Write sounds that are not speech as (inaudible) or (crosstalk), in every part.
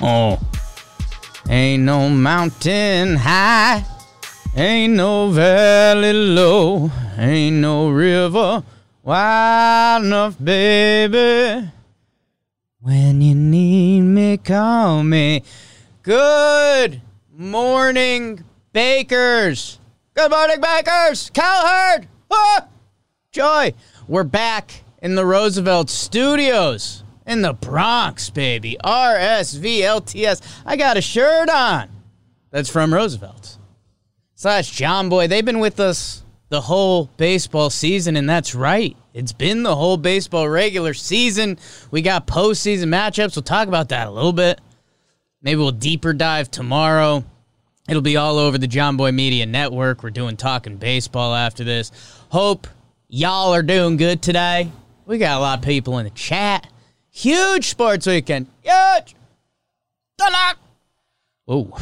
Oh. Ain't no mountain high, ain't no valley low, ain't no river wide enough, baby. When you need me, call me. Good morning, Bakers. Good morning, Bakers. Cowherd. Ah! Joy. We're back in the Roosevelt Studios in the Bronx, baby. RSVLTS. I got a shirt on. That's from Roosevelt. Slash Jomboy. They've been with us the whole baseball season, and that's right. It's been the whole baseball regular season. We got postseason matchups. We'll talk about that a little bit. Maybe we'll deeper dive tomorrow. It'll be all over the Jomboy Media Network. We're doing talking baseball after this. Hope y'all are doing good today. We got a lot of people in the chat. Huge sports weekend. Huge. Oh,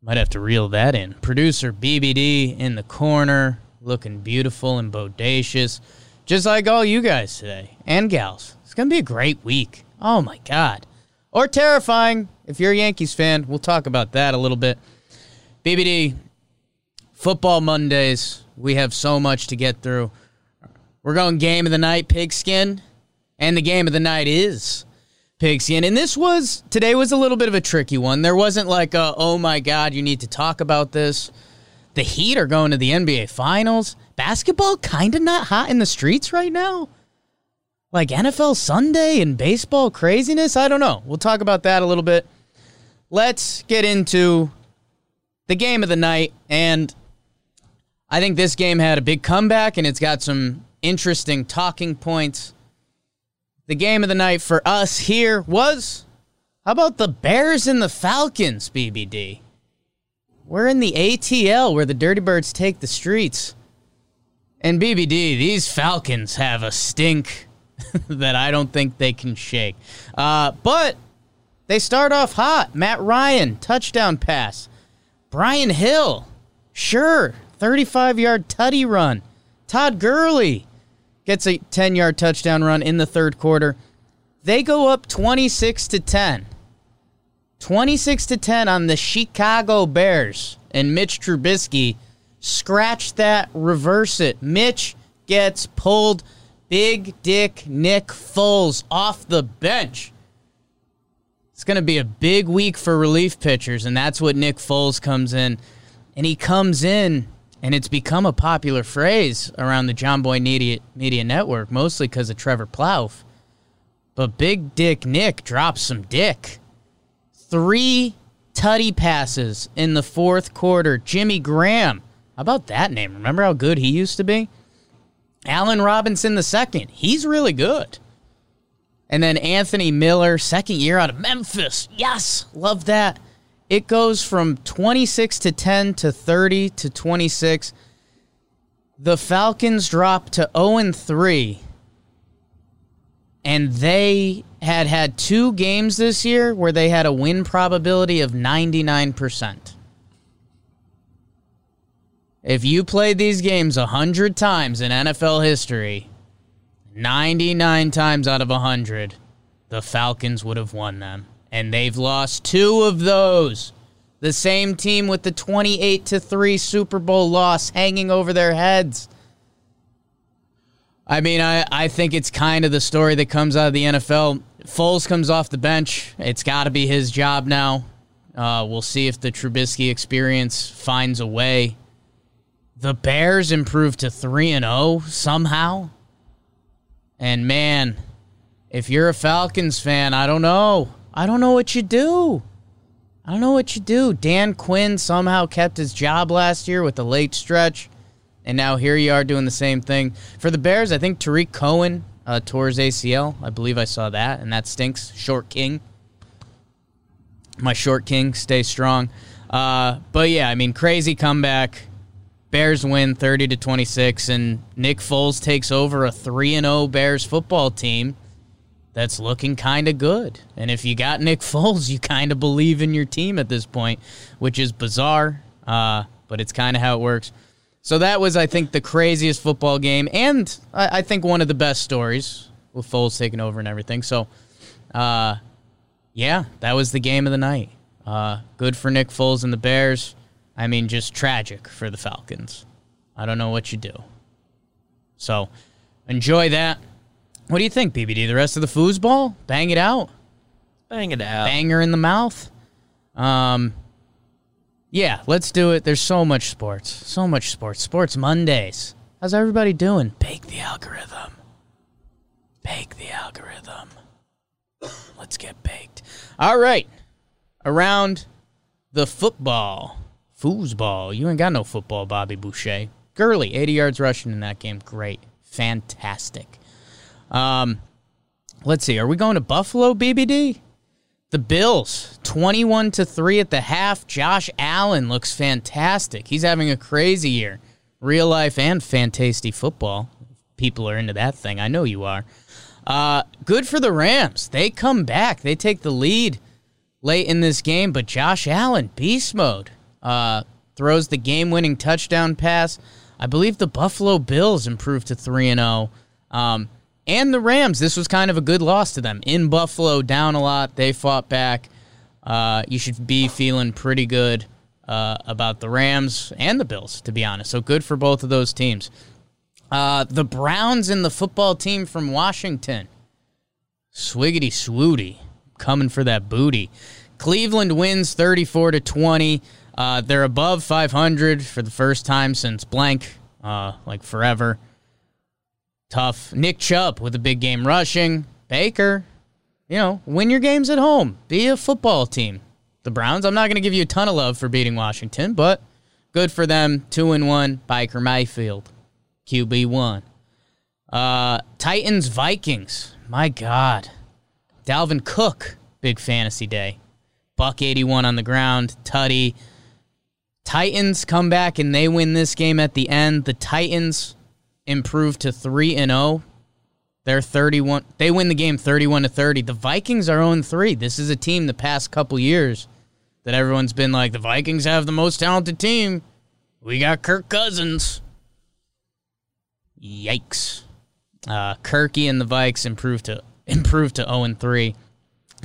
might have to reel that in. Producer BBD in the corner, looking beautiful and bodacious, just like all you guys today and gals. It's gonna be a great week. Oh my god, or terrifying if you're a Yankees fan. We'll talk about that a little bit. BBD, football Mondays. We have so much to get through. We're going game of the night, pigskin, and the game of the night is pigskin. And this was today was a little bit of a tricky one. There wasn't like a oh my god, you need to talk about this. The Heat are going to the NBA Finals. Basketball kind of not hot in the streets right now. Like NFL Sunday and baseball craziness. I don't know. We'll talk about that a little bit. Let's get into the game of the night. And I think this game had a big comeback and it's got some interesting talking points. The game of the night for us here was how about the Bears and the Falcons, BBD? We're in the ATL where the Dirty Birds take the streets. And BBD, these Falcons have a stink (laughs) that I don't think they can shake. Uh, but they start off hot. Matt Ryan, touchdown pass. Brian Hill, sure, 35 yard tutty run. Todd Gurley gets a 10 yard touchdown run in the third quarter. They go up 26 to 10. 26 to 10 on the Chicago Bears. And Mitch Trubisky scratch that, reverse it. Mitch gets pulled. Big Dick Nick Foles off the bench. It's going to be a big week for relief pitchers, and that's what Nick Foles comes in. And he comes in, and it's become a popular phrase around the Jomboy Media, Media Network, mostly because of Trevor Plouffe. But Big Dick Nick drops some dick. Three tutty passes in the fourth quarter. Jimmy Graham. How about that name? Remember how good he used to be? Allen Robinson the second. He's really good. And then Anthony Miller, second year out of Memphis. Yes, love that. It goes from 26 to 10 to 30 to 26. The Falcons drop to 0 and 3. And they had had two games this year where they had a win probability of 99%. If you played these games 100 times in NFL history, 99 times out of 100, the Falcons would have won them. And they've lost two of those. The same team with the 28 to 3 Super Bowl loss hanging over their heads. I mean, I, I think it's kind of the story that comes out of the NFL. Foles comes off the bench. It's got to be his job now. Uh, we'll see if the Trubisky experience finds a way. The Bears improved to 3 and 0 somehow. And man, if you're a Falcons fan, I don't know. I don't know what you do. I don't know what you do. Dan Quinn somehow kept his job last year with the late stretch. And now here you are doing the same thing. For the Bears, I think Tarik Cohen uh, tore his ACL. I believe I saw that, and that stinks. Short King. My short King, stay strong. Uh, but yeah, I mean, crazy comeback. Bears win 30 to 26, and Nick Foles takes over a 3 0 Bears football team that's looking kind of good. And if you got Nick (laughs) Foles, you kind of believe in your team at this point, which is bizarre, uh, but it's kind of how it works. So that was, I think, the craziest football game, and I, I think one of the best stories with Foles taking over and everything. So, uh, yeah, that was the game of the night. Uh, good for Nick Foles and the Bears. I mean, just tragic for the Falcons. I don't know what you do. So, enjoy that. What do you think, BBD? The rest of the foosball? Bang it out. Bang it out. Banger in the mouth. Um, yeah, let's do it. There's so much sports. So much sports. Sports Mondays. How's everybody doing? Bake the algorithm. Bake the algorithm. Let's get baked. All right. Around the football. Foosball. You ain't got no football, Bobby Boucher. Gurley, 80 yards rushing in that game. Great. Fantastic. Um, let's see. Are we going to Buffalo, BBD? The Bills, 21 to 3 at the half. Josh Allen looks fantastic. He's having a crazy year. Real life and fantasty football. People are into that thing. I know you are. Uh, good for the Rams. They come back. They take the lead late in this game, but Josh Allen, beast mode, uh, throws the game winning touchdown pass. I believe the Buffalo Bills improved to 3 and 0. And the Rams, this was kind of a good loss to them. In Buffalo, down a lot. They fought back. Uh, you should be feeling pretty good uh, about the Rams and the Bills, to be honest. So good for both of those teams. Uh, the Browns and the football team from Washington. Swiggity swooty. Coming for that booty. Cleveland wins 34 to 20. Uh, they're above 500 for the first time since blank, uh, like forever. Tough. Nick Chubb with a big game rushing. Baker, you know, win your games at home. Be a football team. The Browns, I'm not going to give you a ton of love for beating Washington, but good for them. Two and one. Baker Mayfield, QB one. Uh, Titans Vikings. My God, Dalvin Cook, big fantasy day. Buck 81 on the ground. Tutty. Titans come back and they win this game at the end. The Titans improved to 3 and 0. They're 31 they win the game 31 to 30. The Vikings are 0 3. This is a team the past couple years that everyone's been like the Vikings have the most talented team. We got Kirk Cousins. Yikes. Uh, Kirky and the Vikes improved to improved to 0 3.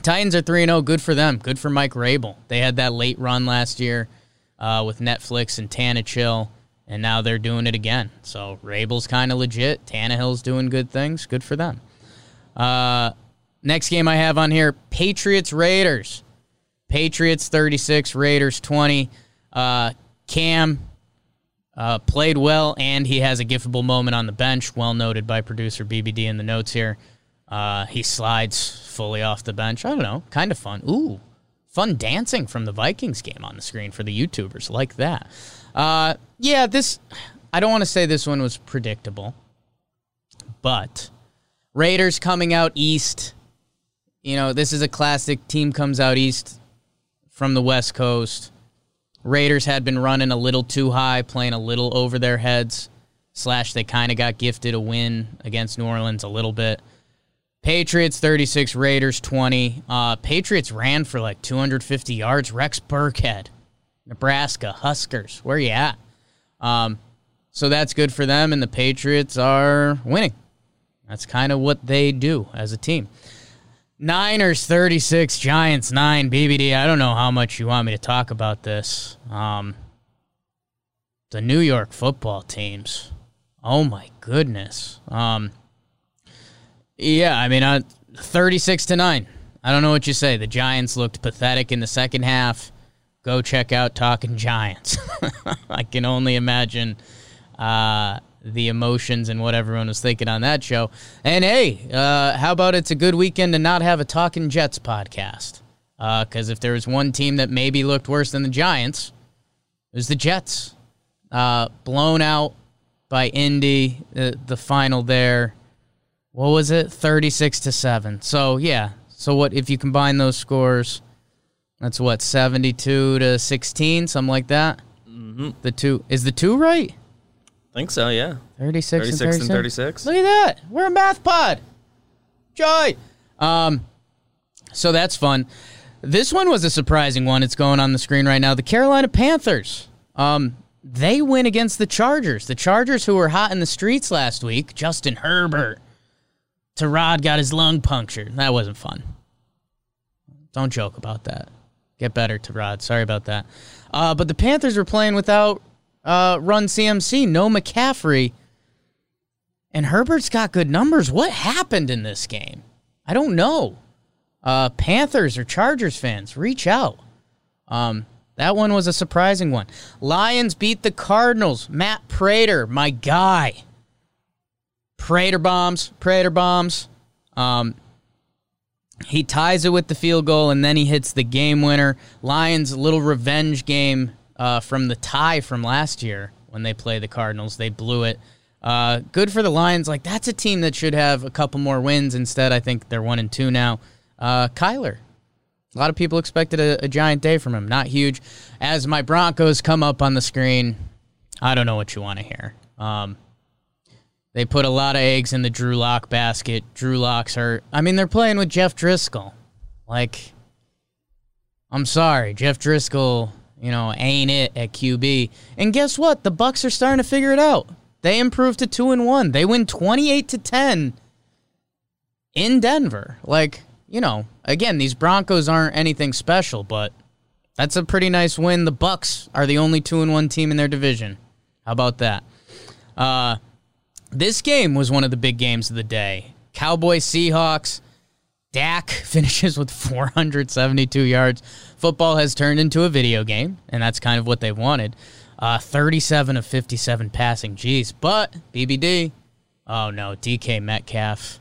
Titans are 3 0. Good for them. Good for Mike Vrabel. They had that late run last year uh, with Netflix and Tannehill and now they're doing it again. So Vrabel's kind of legit. Tannehill's doing good things. Good for them. Uh, next game I have on here: Patriots Raiders. Patriots 36, Raiders 20. Uh, Cam uh, played well, and he has a giftable moment on the bench. Well noted by producer BBD in the notes here. Uh, he slides fully off the bench. I don't know, kind of fun. Ooh, fun dancing from the Vikings game on the screen for the YouTubers like that. Uh, yeah, this. I don't want to say this one was predictable, but Raiders coming out east. You know, this is a classic team comes out east from the West Coast. Raiders had been running a little too high, playing a little over their heads. Slash, they kind of got gifted a win against New Orleans a little bit. Patriots 36, Raiders 20. Uh, Patriots ran for like 250 yards. Rex Burkhead Nebraska Huskers. Where you at? Um, so that's good for them, and the Patriots are winning. That's kind of what they do as a team. Niners 36, Giants 9, BBD. I don't know how much you want me to talk about this. Um, the New York football teams. Oh my goodness. Um, yeah, I mean, I, 36 to 9. I don't know what you say. The Giants looked pathetic in the second half. Go check out Talking Giants. (laughs) I can only imagine uh, the emotions and what everyone was thinking on that show. And hey, uh, how about it's a good weekend to not have a Talking Jets podcast? Because uh, if there was one team that maybe looked worse than the Giants, it was the Jets. Uh, blown out by Indy, the, the final there. What was it? 36 to 7. So, yeah. So, what if you combine those scores? That's what, 72 to 16, something like that? Mm-hmm. The two. Is the two right? I think so, yeah. 36, 36 and and 36. 36. Look at that. We're a math pod. Joy. Um, so that's fun. This one was a surprising one. It's going on the screen right now. The Carolina Panthers. Um, they win against the Chargers. The Chargers, who were hot in the streets last week. Justin Herbert. Tyrod got his lung punctured. That wasn't fun. Don't joke about that. Get better, Tyrod. Sorry about that. Uh, but the Panthers were playing without uh, run CMC, no McCaffrey. And Herbert's got good numbers. What happened in this game? I don't know. Uh, Panthers or Chargers fans, reach out. Um, that one was a surprising one. Lions beat the Cardinals. Matt Prater, my guy. Prater bombs, Prater bombs. Um, he ties it with the field goal, and then he hits the game winner. Lions' little revenge game uh, from the tie from last year when they play the Cardinals. They blew it. Uh, good for the Lions. Like that's a team that should have a couple more wins. Instead, I think they're one and two now. Uh, Kyler. A lot of people expected a, a giant day from him. Not huge. As my Broncos come up on the screen, I don't know what you want to hear. Um, they put a lot of eggs in the Drew Lock basket. Drew Lock's hurt. I mean, they're playing with Jeff Driskel. Like, I'm sorry, Jeff Driskel, you know, ain't it at QB. And guess what? The Bucs are starting to figure it out. They improved to two and one. They win 28 to 10 in Denver. Like, you know, again, these Broncos aren't anything special, but that's a pretty nice win. The Bucs are the only two and one team in their division. How about that? Uh, this game was one of the big games of the day. Cowboy Seahawks. Dak (laughs) finishes with 472 yards. Football has turned into a video game, and that's kind of what they wanted. Uh, 37 of 57 passing. Jeez. But BBD. Oh no, DK Metcalf.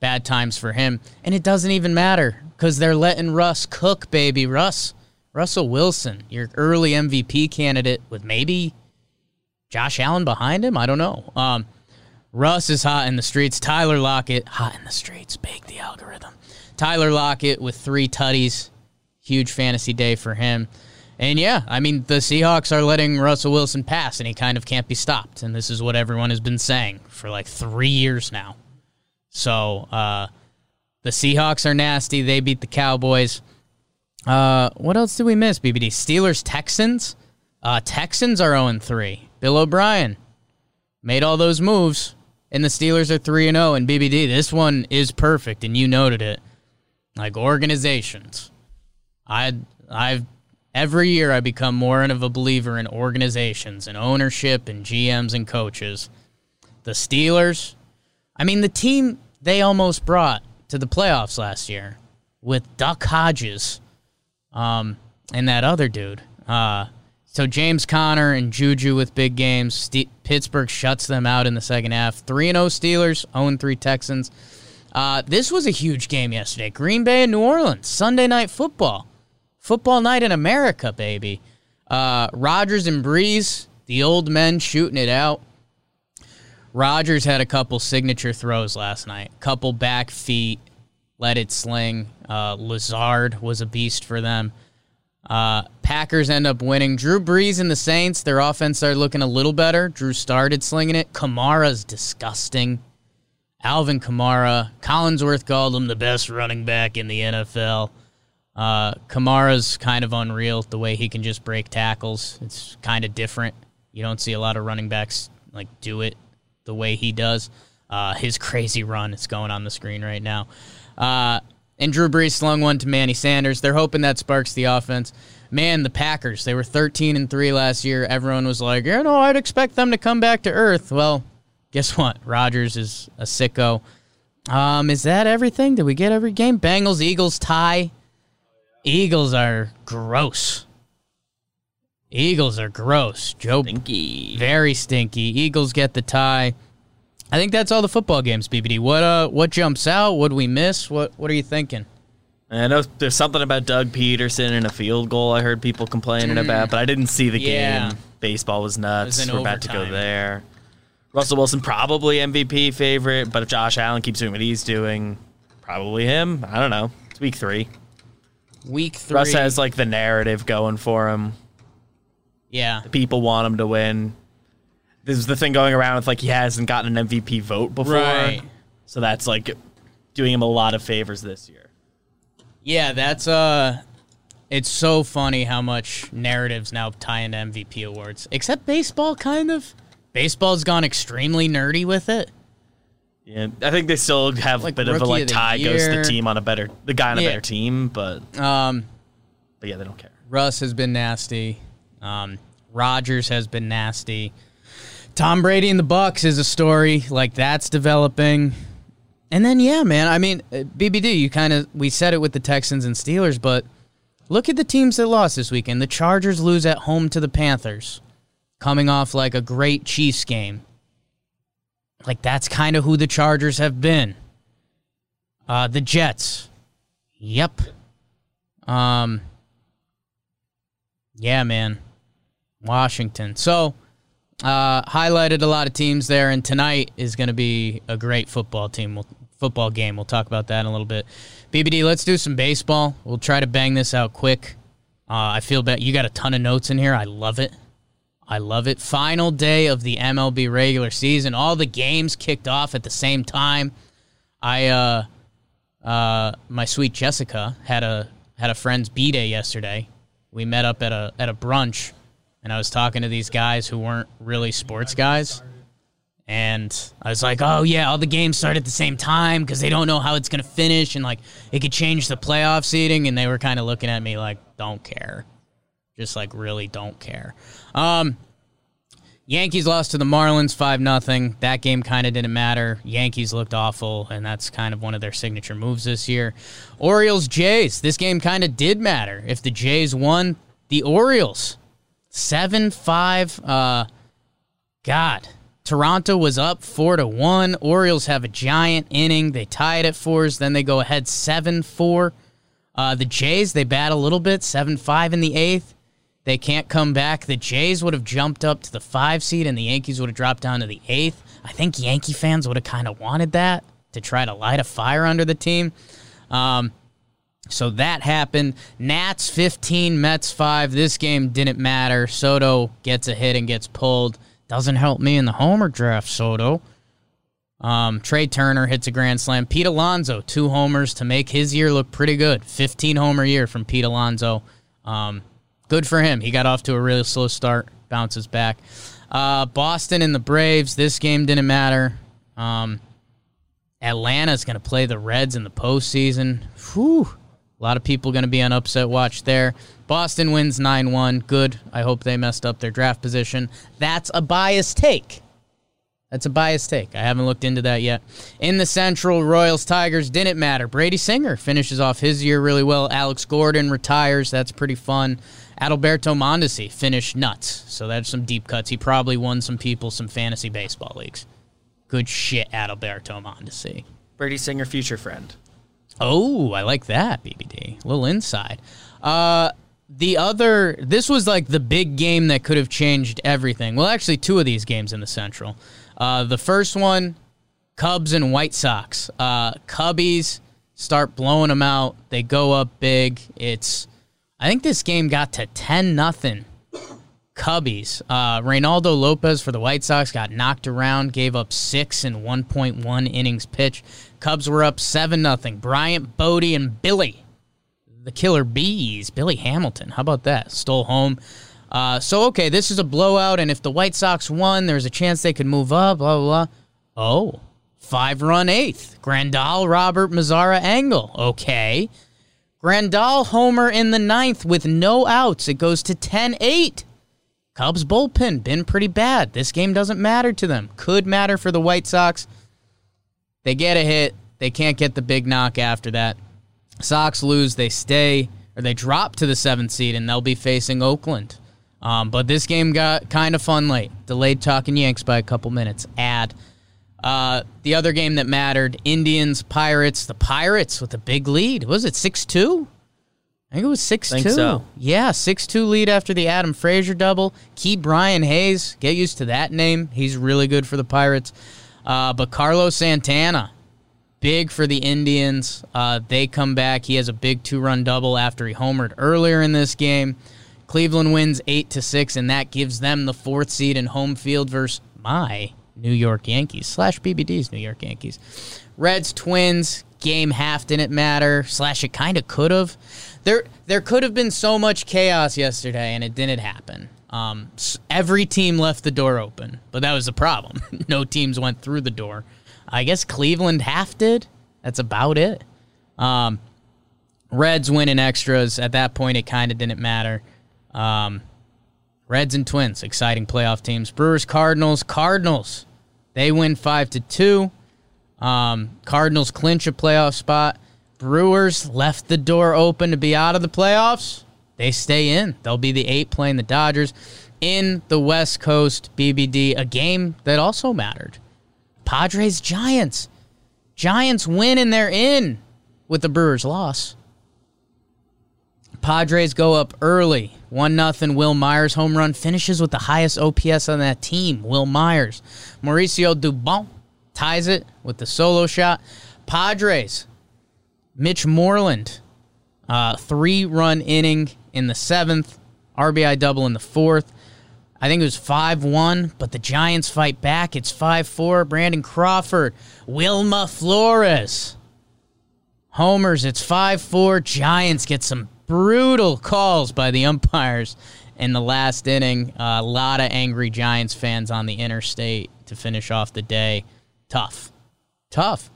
Bad times for him. And it doesn't even matter because they're letting Russ cook, baby. Russ. Russell Wilson, your early MVP candidate with maybe Josh Allen behind him. I don't know. Um, Russ is hot in the streets. Tyler Lockett, hot in the streets. Bake the algorithm. Tyler Lockett with three tutties. Huge fantasy day for him. And yeah, I mean, the Seahawks are letting Russell Wilson pass, and he kind of can't be stopped. And this is what everyone has been saying for like three years now. So uh, the Seahawks are nasty. They beat the Cowboys. Uh, what else did we miss, BBD? Steelers, Texans. Uh, Texans are 0 3. Bill O'Brien made all those moves, and the Steelers are 3 and 0. And BBD, this one is perfect, and you noted it. Like organizations. I, I've every year I become more of a believer in organizations and ownership and GMs and coaches. The Steelers, I mean, the team they almost brought to the playoffs last year with Duck Hodges um, and that other dude. Uh, so James Conner and Juju with big games. St- Pittsburgh shuts them out in the second half. 3 0 Steelers, 0 3 Texans. Uh, this was a huge game yesterday. Green Bay and New Orleans, Sunday night football. Football night in America, baby. Uh, Rodgers and Brees, the old men shooting it out. Rodgers had a couple signature throws last night. Couple back feet, let it sling. Uh, Lazard was a beast for them. Uh, Packers end up winning. Drew Brees and the Saints, their offense started looking a little better. Drew started slinging it. Kamara's disgusting. Alvin Kamara. Collinsworth called him the best running back in the NFL. Uh, Kamara's kind of unreal the way he can just break tackles. It's kind of different. You don't see a lot of running backs like do it the way he does. Uh, his (laughs) crazy run is going on the screen right now. Uh, and Drew Brees slung one to Manny Sanders. They're hoping that sparks the offense. Man, the Packers, they were 13 and 3 last year. Everyone was like, you know, I'd expect them to come back to earth. Well, guess what? (laughs) Rodgers is a sicko. Um, is that everything? Did we get every game? Bengals, Eagles tie. Eagles are gross. Eagles are gross. Joe Stinky. very stinky. Eagles get the tie. I think that's all the football games, BBD. What uh what jumps out? What do we miss? What what are you thinking? I know there's something about Doug Pederson and a field goal I heard people complaining about, but I didn't see the Mm. Yeah. game. Baseball was nuts. was We're about to go there. Russell Wilson probably MVP favorite, but if Josh Allen keeps doing what he's doing, probably him. I don't know. It's week three. Week 3. Russ has like the narrative going for him. yeah. People want him to win. This is the thing going around with like he hasn't gotten an MVP vote before. Right. So that's like doing him a lot of favors this year. Yeah, that's uh it's so funny how much narratives now tie into MVP awards. Except baseball kind of. Baseball's gone extremely nerdy with it. Yeah, I think they still have Like a bit of a like of tie goes to the team on a better the guy on a Yeah. better team, but Um but yeah, they don't care. Russ has been nasty. Um, Rodgers has been nasty. Tom Brady and the Bucs is a story like that's developing. And then yeah, man. I mean, uh, BBD, you kind of we said it with the Texans and Steelers, but look at the teams that lost this weekend. The Chargers lose at home to the Panthers, coming off like a great Chiefs game. Like that's kind of who the Chargers have been. Uh, the Jets. Yep. Um. Yeah, man. Washington. So, uh, highlighted a lot of teams there, and tonight is going to be a great football team. We'll, football game. We'll talk about that in a little bit. BBD, let's do some baseball. We'll try to bang this out quick. Uh, I feel bad. You got a ton of notes in here. I love it. I love it. Final day of the MLB regular season. All the games kicked off at the same time. I uh uh my sweet Jessica had a had a friend's B day yesterday. We met up at a at a brunch and I was talking to these guys who weren't really sports guys. And I was like, "Oh yeah, all the games start at the same time because they don't know how it's gonna finish, and like it could change the playoff seeding." And they were kind of looking at me like, "Don't care." just like really don't care. Um, Yankees lost to the Marlins five nothing. That game kind of didn't matter. Yankees looked awful, and that's kind of one of their signature moves this year. Orioles Jays. This game kind of did matter. If the Jays won, the Orioles seven five. Uh, God, Toronto was up four to one. Orioles have a giant inning. They tie it at fours. Then they go ahead seven four. Uh, the Jays they bat a little bit seven five in the eighth. They can't come back. The Jays would have jumped up to the five seed, and the Yankees would have dropped down to the eighth. I think Yankee fans would have kind of wanted that to try to light a fire under the team. Um, so that happened. Nats 15, Mets 5. This game didn't matter. Soto gets a hit and gets pulled. Doesn't help me in the homer draft, Soto. Um, Trea Turner hits a grand slam. Pete Alonso, two homers to make his year look pretty good. 15 homer year from Pete Alonso. Um, good for him. He got off to a really slow start, bounces back. Uh, Boston and the Braves. This game didn't matter. Um, Atlanta's going to play the Reds in the postseason. Whew. A lot of people going to be on upset watch there. Boston wins 9 1. Good. I hope they messed up their draft position. That's a biased take. That's a biased take. I haven't looked into that yet. In the Central, Royals Tigers didn't matter. Brady Singer finishes off his year really well. Alex Gordon retires. That's pretty fun. Adalberto Mondesi finished nuts. So that's some deep cuts. He probably won some people some fantasy baseball leagues. Good shit, Adalberto Mondesi. Brady Singer, future friend. Oh, I like that, BBD. A little inside. Uh, the other, this was like the big game that could have changed everything. Well, actually, two of these games in the Central. Uh, the first one, Cubs and White Sox. Uh, Cubbies start blowing them out. They go up big. It's, I think this game got to 10 nothing. Cubbies. Uh, Reynaldo Lopez for the White Sox got knocked around, gave up six in 1.1 innings pitch. Cubs were up 7 nothing. Bryant, Bote, and Billy, the killer bees, Billy Hamilton. How about that? Stole home. Uh, so, okay, this is a blowout, and if the White Sox won, there's a chance they could move up, blah, blah, blah. Oh, five run eighth. Grandal, Robert, Mazara, Engel. Okay. Grandal homer in the ninth with no outs. It goes to 10 8. Cubs bullpen been pretty bad. This game doesn't matter to them. Could matter for the White Sox. They get a hit. They can't get the big knock after that. Sox lose, they stay or they drop to the seventh seed, and they'll be facing Oakland. Um, but this game got kind of fun late. Delayed talking Yanks by a couple minutes. Add. Uh, the other game that mattered Indians, Pirates. The Pirates with a big lead. Was it 6 2? I think it was 6 2. So. Yeah, 6 2 lead after the Adam Frazier double. Ke'Bryan Hayes. Get used to that name. He's really good for the Pirates. Uh, but Carlos Santana, big for the Indians. Uh, they come back. He has a big two run double after he homered earlier in this game. Cleveland wins 8 to 6, and that gives them the fourth seed in home field versus my New York Yankees slash BBD's New York Yankees. Reds Twins game half didn't matter slash it kind of could have. There there could have been so much chaos yesterday and it didn't happen. Um, every team left the door open, but that was the problem. (laughs) no teams went through the door. I guess Cleveland half did. That's about it. Um, Reds win in extras. At that point, it kind of didn't matter. Um, Reds and Twins, exciting playoff teams. Brewers, Cardinals, Cardinals. They win five to two. Um, Cardinals clinch a playoff spot. Brewers left the door open to be out of the playoffs. They stay in. They'll be the eight playing the Dodgers in the West Coast BBD, a game that also mattered. Padres Giants. Giants win and they're in with the Brewers loss. Padres go up early. 1 nothing. Wil Myers home run finishes with the highest OPS on that team. Wil Myers. Mauricio Dubon ties it with the solo shot. Padres. Mitch Moreland. Uh, three run inning in the seventh. RBI double in the fourth. I think it was 5 1, but the Giants fight back. It's 5 4. Brandon Crawford. Wilmer Flores. Homers, it's 5 4. Giants get some brutal calls by the umpires in the last inning. a lot of angry Giants fans on the interstate to finish off the day. Tough. Tough.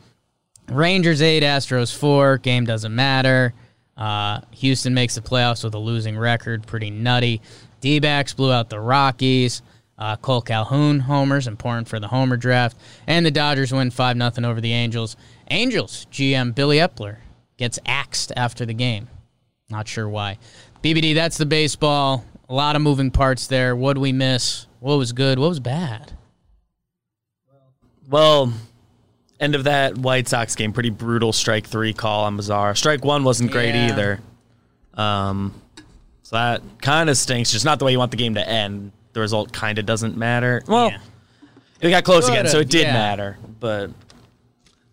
Rangers 8, Astros 4. Game doesn't matter. Uh, Houston makes the playoffs with a losing record. Pretty nutty. D backs blew out the Rockies. Uh, Kole Calhoun homers, important for the homer draft. And the Dodgers win 5 0 over the Angels. Angels GM Billy Eppler gets axed after the game. Not sure why. BBD, that's the baseball. A lot of moving parts there. What do we miss? What was good? What was bad? Well, end of that White Sox game, pretty brutal strike three call on Mazar. Strike one wasn't great Yeah. either. Um, so that kind of stinks. Just not the way you want the game to end. The result kind of doesn't matter. Well, Yeah. it got close again, Could've, so it did yeah. matter. But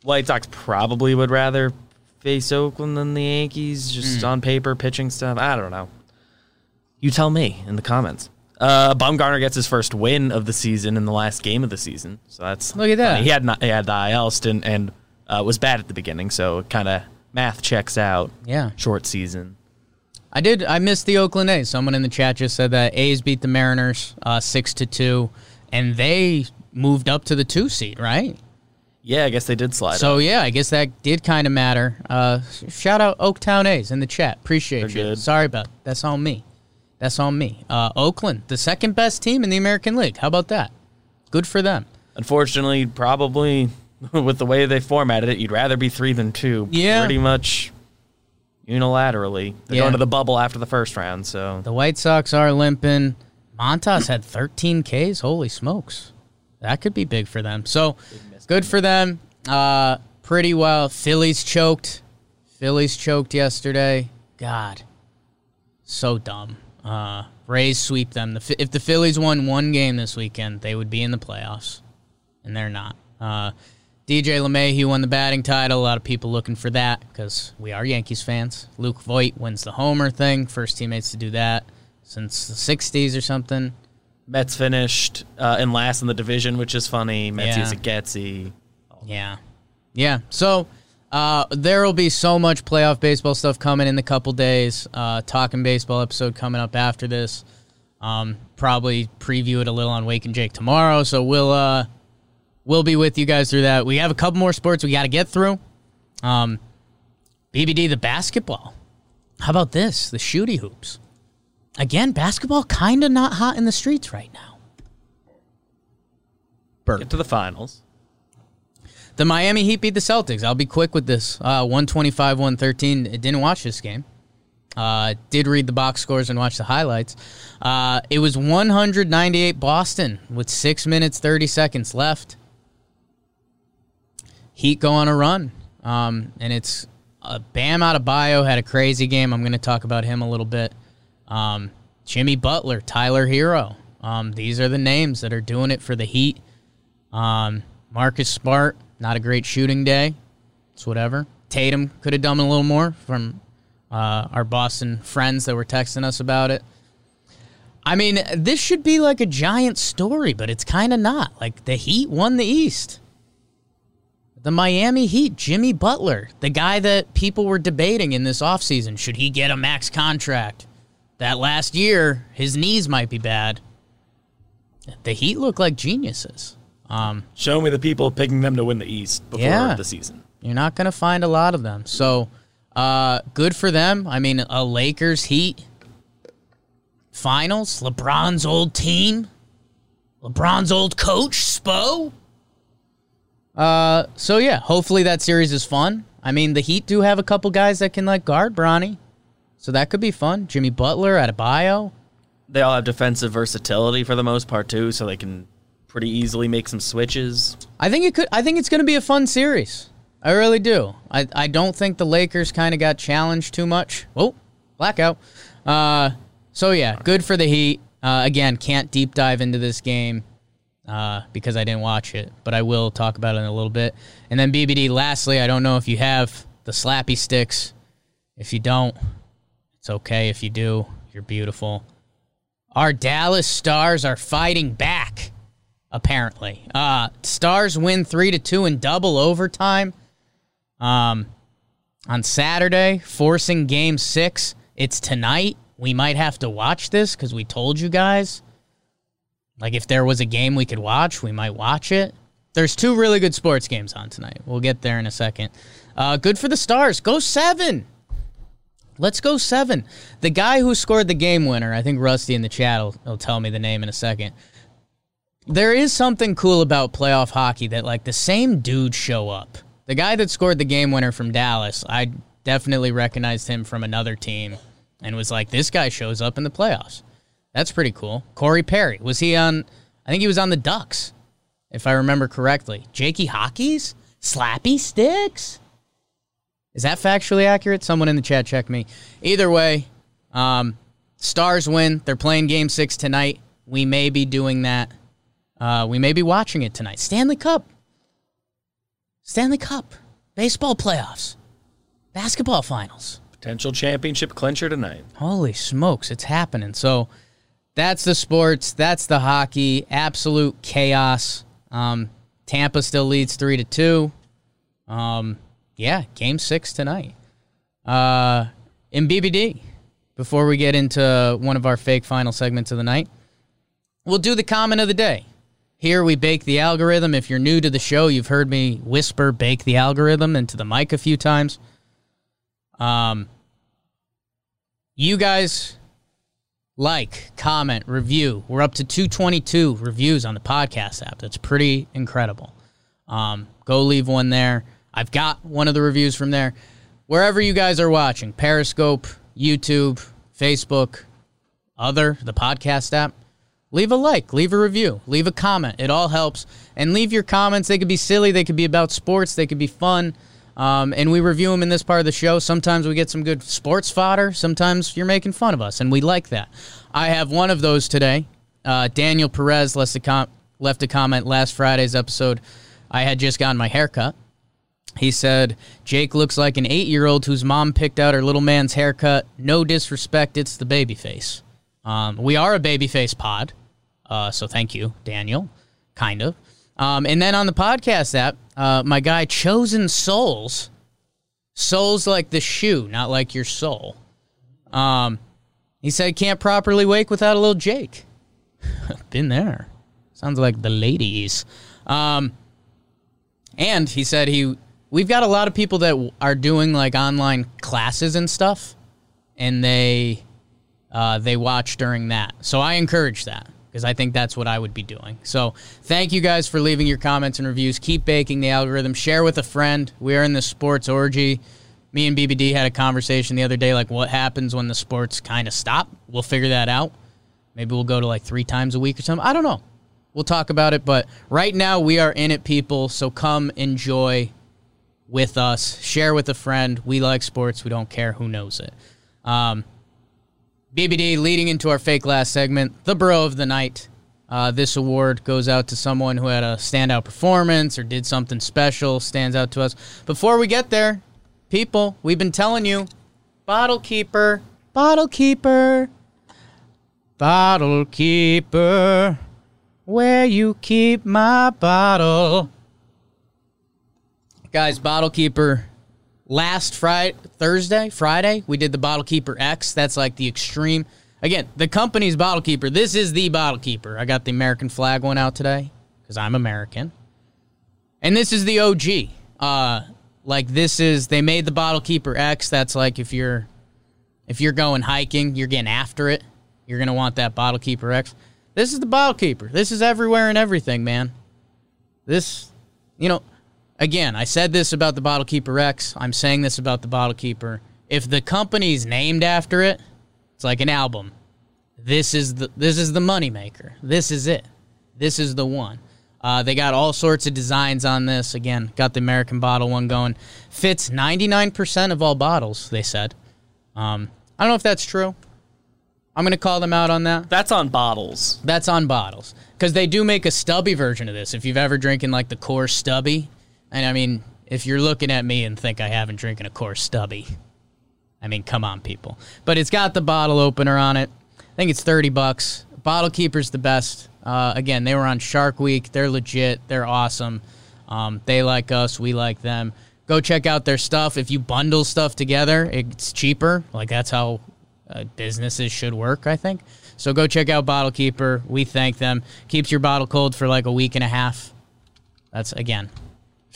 White Sox probably would rather face Oakland than the Yankees, just Hmm. on paper, pitching stuff. I don't know. You tell me in the comments. Uh, Bumgarner gets his first win of the season in the last game of the season, so that's Look at that. funny. He had not, he had the IL stint and uh, was bad at the beginning, so kind of math checks out. Yeah. Short season. I did. I missed the Oakland A's. Someone in the chat just said that A's beat the Mariners uh, six to two, and they moved up to the two seed, right? Yeah, I guess they did slide. So up. yeah, I guess that did kind of matter. Uh, shout out Oaktown A's in the chat. Appreciate They're you. good. Sorry about that's on me. That's on me. Uh, Oakland, the second best team in the American League. How about that? Good for them. unfortunately, probably (laughs) with the way they formatted it, you'd rather be three than two. Yeah. pretty much unilaterally. They're Yeah. going to the bubble after the first round, so The White Sox are limping. Montas had 13 Ks. Holy smokes. That could be big for them. So good for them. Uh, pretty well. Phillies choked. Phillies choked yesterday. God. So dumb. Uh, Rays sweep them. The, if the Phillies won one game this weekend, they would be in the playoffs. And they're not. Uh, DJ LeMahieu won the batting title. A lot of people looking for that because we are Yankees fans. Luke Voit wins the homer thing. First teammates to do that since the 60s or something. Mets finished uh, in last in the division, which is funny. Mets Yeah. is a Getsy. Yeah. Yeah. So uh, there will be so much playoff baseball stuff coming in the couple days. Uh, talking baseball episode coming up after this. Um, probably preview it a little on Wake and Jake tomorrow. So we'll uh, we'll be with you guys through that. We have a couple more sports we got to get through. Um, BBD the basketball. How about this? The shooty hoops. Again, basketball kind of not hot in the streets right now. Burp. Get to the finals. The Miami Heat beat the Celtics. I'll be quick with this. Uh, 125 113. Didn't watch this game. Uh, did read the box scores and watch the highlights. Uh, it was 198 Boston with 6 minutes 30 seconds left. Heat go on a run. Um, and it's uh, Bam Adebayo had a crazy game. I'm going to talk about him a little bit. Um, Jimmy Butler, Tyler Herro. Um, these are the names that are doing it for the Heat. Um, Marcus Smart, not a great shooting day. It's whatever. Tatum could have done a little more from uh, our Boston friends that were texting us about it. I mean, this should be like a giant story, but it's kind of not. Like, the Heat won the East. The Miami Heat, Jimmy Butler, the guy that people were debating in this offseason. Should he get a max contract? That last year, his knees might be bad. The Heat look like geniuses. Um, Show me the people picking them to win the East before Yeah. the season. You're not going to find a lot of them. So, uh, good for them. I mean, a Lakers Heat finals, LeBron's old team, LeBron's old coach, Spo. Uh, so yeah, hopefully that series is fun. I mean, the Heat do have a couple guys that can like guard Bronny, so that could be fun. Jimmy Butler, Adebayo. They all have defensive versatility for the most part too, so they can pretty easily make some switches. I think it could. I think it's going to be a fun series. I really do. I, I don't think the Lakers kind of got challenged too much. Oh, blackout. Uh, so yeah, good for the Heat. Uh, again, can't deep dive into this game uh, because I didn't watch it, but I will talk about it in a little bit. And then BBD. Lastly, I don't know if you have the slappy sticks. If you don't, it's okay. If you do, you're beautiful. Our Dallas Stars are fighting back apparently. Uh, Stars win three to two in double overtime. Um, on Saturday, forcing Game Six. It's tonight. We might have to watch this because we told you guys. Like if there was a game we could watch, we might watch it. There's two really good sports games on tonight. We'll get there in a second. Uh, good for the Stars. Go seven. Let's go seven. The guy who scored the game winner, I think Rusty in the chat will, will tell me the name in a second there is something cool about playoff hockey that like the same dude show up. The guy that scored the game winner from Dallas, I definitely recognized him from another team and was like, this guy shows up in the playoffs. That's pretty cool. Corey Perry. Was he on I think he was on the Ducks, if I remember correctly. Jakey Hockey's? Slappy Sticks? Is that factually accurate? Someone in the chat check me. Either way, um, Stars win. They're playing game six tonight. We may be doing that. Uh, we may be watching it tonight. Stanley Cup. Stanley Cup. Baseball playoffs. Basketball finals. Potential championship clincher tonight. Holy smokes, it's happening. So that's the sports. That's the hockey. Absolute chaos. Um, Tampa still leads three to two. Um, yeah, game six tonight. Uh, in BBD, before we get into one of our fake final segments of the night, we'll do the comment of the day. Here we bake the algorithm. If you're new to the show, you've heard me whisper bake the algorithm into the mic a few times. Um, you guys like, comment, review. We're up to 222 reviews on the podcast app. That's pretty incredible. Um, go leave one there. I've got one of the reviews from there. Wherever you guys are watching, Periscope, YouTube, Facebook, other, the podcast app, leave a like, leave a review, leave a comment. It all helps. And leave your comments. They could be silly, they could be about sports, they could be fun. Um, and we review them in this part of the show. Sometimes we get some good sports fodder. Sometimes you're making fun of us, and we like that. I have one of those today. Uh, Daniel Perez left a, com- left a comment last Friday's episode. I had just gotten my haircut. He said, Jake looks like an eight year old whose mom picked out her little man's haircut. No disrespect, it's the baby face. Um, we are a babyface pod, uh, so thank you, Daniel. Kind of. Um, and then on the podcast app, uh, my guy Chosen Souls, souls like the shoe, not like your soul. Um, he said can't properly wake without a little Jake. (laughs) Been there. Sounds like the ladies. Um, and he said he we've got a lot of people that are doing like online classes and stuff, and they uh, they watch during that. So I encourage that because I think that's what I would be doing. So thank you guys for leaving your comments and reviews. Keep baking the algorithm. Share with a friend. We are in the sports orgy. Me and BBD had a conversation the other day, like what happens when the sports kind of stop. We'll figure that out. Maybe we'll go to like three times a week or something. I don't know. We'll talk about it. But right now we are in it, people. So come enjoy with us. Share with a friend. We like sports. We don't care who knows it. Um, BBD leading into our fake last segment, the bro of the night. Uh, this award goes out to someone who had a standout performance or did something special, stands out to us. Before we get there, people, we've been telling you, bottle keeper, bottle keeper, bottle keeper, where you keep my bottle. Guys, bottle keeper last Friday, Thursday, Friday, we did the Bottle Keeper X. That's like the extreme. Again, the company's Bottle Keeper. This is the Bottle Keeper. I got the American flag one out today because I'm American. And this is the OG. Uh, like this is they made the Bottle Keeper X. That's like if you're if you're going hiking, you're getting after it. You're gonna want that Bottle Keeper X. This is the Bottle Keeper. This is everywhere and everything, man. This, you know, again, I said this about the Bottle Keeper X. I'm saying this about the Bottle Keeper. If the company's named after it, it's like an album. This is the this is the moneymaker. This is it. This is the one. Uh, they got all sorts of designs on this. Again, got the American bottle one going. Fits 99% of all bottles, they said. Um, I don't know if that's true. I'm going to call them out on that. That's on bottles. That's on bottles. Because they do make a stubby version of this. If you've ever drinking like the Coors stubby, and I mean, if you're looking at me and think I haven't drinking a Coors stubby, I mean, come on, people. But it's got the bottle opener on it. I think it's 30 bucks. Bottle Keeper's the best. Uh, again, they were on Shark Week. They're legit. They're awesome. Um, they like us. We like them. Go check out their stuff. If you bundle stuff together, it's cheaper. Like that's how uh, businesses should work, I think. So go check out Bottle Keeper. We thank them. Keeps your bottle cold for like a week and a half. That's again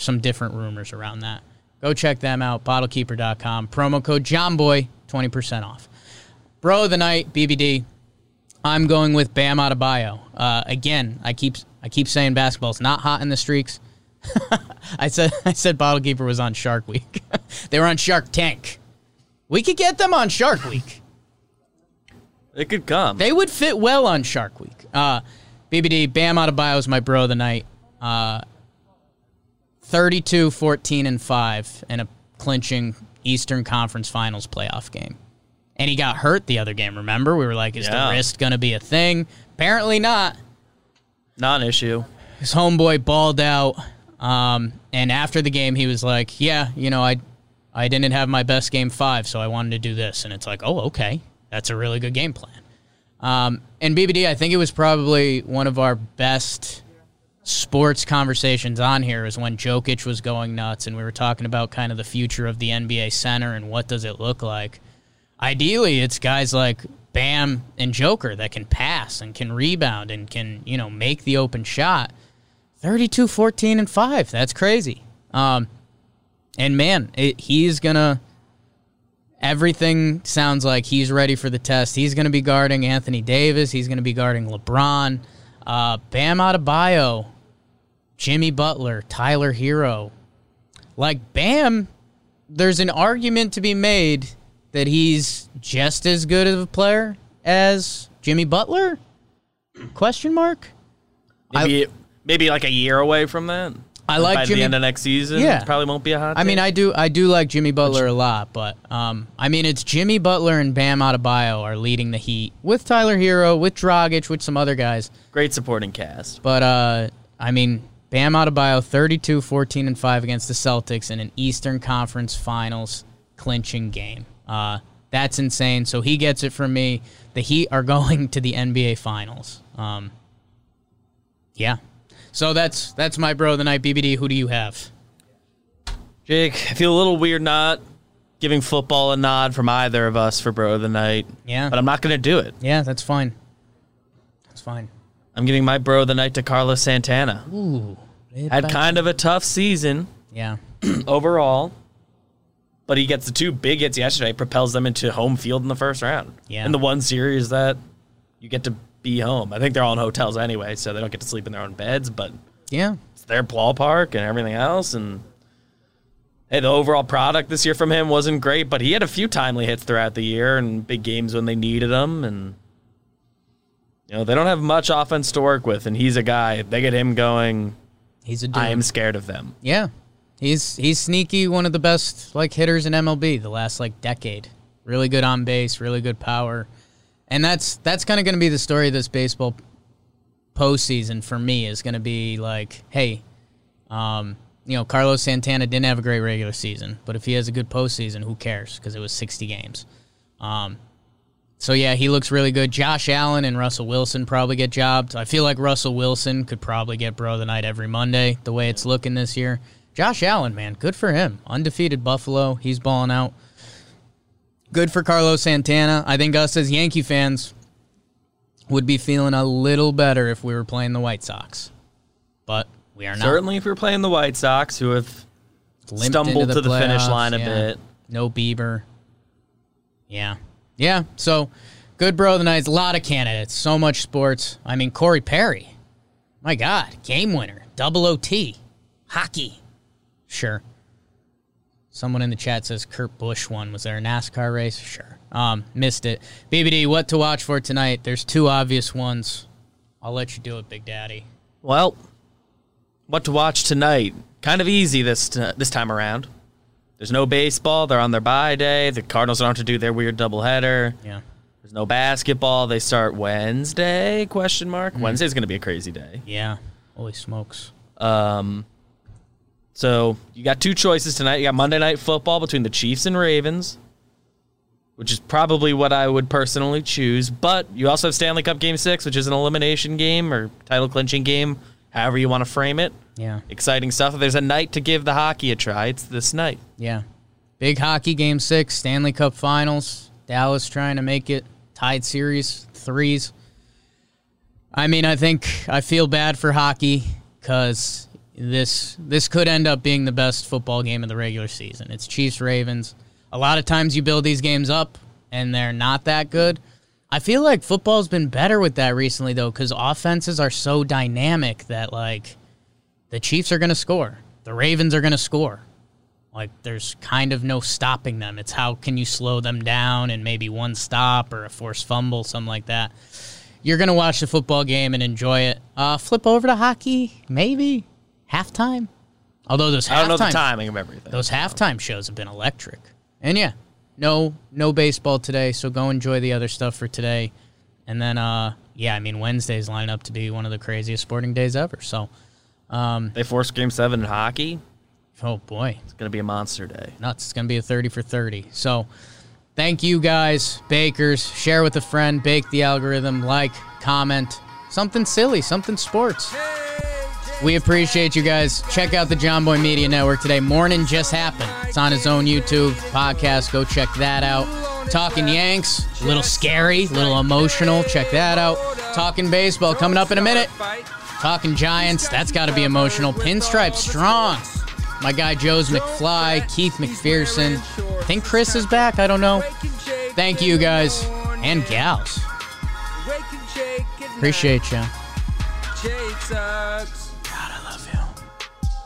some different rumors around that. Go check them out. Bottlekeeper.com. Promo code Jomboy, 20% off. Bro of the night, BBD. I'm going with Bam Adebayo. Uh, again, I keep I keep saying basketball's not hot in the streaks. (laughs) I said I said Bottlekeeper was on Shark Week. (laughs) they were on Shark Tank. We could get them on Shark Week. It could come. They would fit well on Shark Week. Uh, BBD, Bam Adebayo is my bro of the night. Uh, 32, 14, and 5 in a clinching Eastern Conference Finals playoff game. And he got hurt the other game, remember? We were like, is Yeah. the wrist going to be a thing? Apparently not. Not an issue. His homeboy balled out. Um, and after the game, he was like, yeah, you know, I, I didn't have my best game five, so I wanted to do this. And it's like, oh, okay. That's a really good game plan. Um, and BBD, I think it was probably one of our best sports conversations on here is when Jokic was going nuts and we were talking about kind of the future of the NBA center and what does it look like. Ideally, it's guys like Bam and Joker that can pass and can rebound and can, you know, make the open shot. 32 14 and 5. That's crazy. Um and man, it, he's going to everything sounds like he's ready for the test. He's going to be guarding Anthony Davis. He's going to be guarding LeBron. Uh, Bam Adebayo, Jimmy Butler, Tyler Herro. Like Bam, there's an argument to be made that he's just as good of a player as Jimmy Butler? Question mark. Maybe, maybe like a year away from that. I like By Jimmy- the end of next season. Yeah. Probably won't be a hot I mean. I do I do like Jimmy Butler a lot, but um, I mean, it's Jimmy Butler and Bam Adebayo are leading the Heat with Tyler Herro, with Dragic, with some other guys. Great supporting cast. But uh, I mean, Bam Adebayo 32, 14, and 5 against the Celtics in an Eastern Conference Finals clinching game. Uh, that's insane. So he gets it from me. The Heat are (laughs) going to the NBA Finals. Um, yeah. So that's that's my bro of the night, BBD. Who do you have? Jake, I feel a little weird not giving football a nod from either of us for bro of the night. Yeah. But I'm not going to do it. Yeah, that's fine. That's fine. I'm giving my bro of the night to Carlos Santana. Ooh. Had kind of a tough season Yeah. (clears throat) overall, but he gets the two big hits yesterday, propels them into home field in the first round. Yeah. And the one series that you get to be home. I think they're all in hotels anyway, so they don't get to sleep in their own beds, but Yeah. it's their ballpark and everything else. And hey, the overall product this year from him wasn't great, but he had a few timely hits throughout the year and big games when they needed them. And you know they don't have much offense to work with, and he's a guy. They get him going. He's a dude. I am scared of them. Yeah. He's he's sneaky, one of the best like hitters in MLB the last like decade. Really good on base, really good power. And that's that's kind of going to be the story of this baseball postseason for me is going to be like, hey, um, you know, Carlos Santana didn't have a great regular season, but if he has a good postseason, who cares? Because it was 60 games. Um, so yeah, he looks really good. Josh Allen and Russell Wilson probably get jobbed. I feel like Russell Wilson could probably get bro the night every Monday, the way it's looking this year. Josh Allen, man, good for him. Undefeated Buffalo, he's balling out. Good for Carlos Santana. I think us as Yankee fans would be feeling a little better if we were playing the White Sox, but we are not. Certainly, if we're playing the White Sox, who have Limped stumbled into to the finish line a yeah. bit. No Bieber. Yeah. Yeah. So good bro of the night. A lot of candidates. So much sports. I mean, Corey Perry. My God. Game winner. Double OT. Hockey. Sure. Someone in the chat says Kurt Busch won. Was there a NASCAR race? Sure. Um, missed it. BBD, what to watch for tonight? There's two obvious ones. I'll let you do it, Big Daddy. Well, what to watch tonight? Kind of easy this t- this time around. There's no baseball. They're on their bye day. The Cardinals don't have to do their weird doubleheader. Yeah. There's no basketball. They start Wednesday? Question mark. Wednesday's going to be a crazy day. Yeah. Holy smokes. Um, so you got two choices tonight. You got Monday Night Football between the Chiefs and Ravens, which is probably what I would personally choose. But you also have Stanley Cup Game Six, which is an elimination game or title clinching game, however you want to frame it. Yeah. Exciting stuff. If there's a night to give the hockey a try, it's this night. Yeah. Big hockey game six, Stanley Cup finals. Dallas trying to make it tied series, threes. I mean, I think I feel bad for hockey because this this could end up being the best football game of the regular season. It's Chiefs Ravens. A lot of times you build these games up and they're not that good. I feel like football's been better with that recently though, because offenses are so dynamic that like the Chiefs are going to score, the Ravens are going to score. Like there's kind of no stopping them. It's how can you slow them down and maybe one stop or a forced fumble, something like that. You're gonna watch the football game and enjoy it. Uh, flip over to hockey, maybe halftime. Although those I don't know the halftime timing of everything. those halftime shows have been electric. And yeah, no no baseball today, so go enjoy the other stuff for today. And then uh yeah, I mean Wednesdays line up to be one of the craziest sporting days ever. So they forced Game Seven in hockey. oh boy, It's gonna be a monster day. nuts. It's going to be a 30 for 30. So thank you guys, bakers. Share with a friend, bake the algorithm, like, comment, something silly, something sports. We appreciate you guys. Check out the Jomboy Media Network today. Morning just happened. It's on his own YouTube podcast. Go check that out. Talking Yanks, a little scary, a little emotional. Check that out. Talking baseball coming up in a minute. Talking Giants, that's got to be emotional. Pinstripe strong. My guy Joe's McFly, Keith McPherson. I think Chris is back. I don't know. Thank you guys and gals. Appreciate you.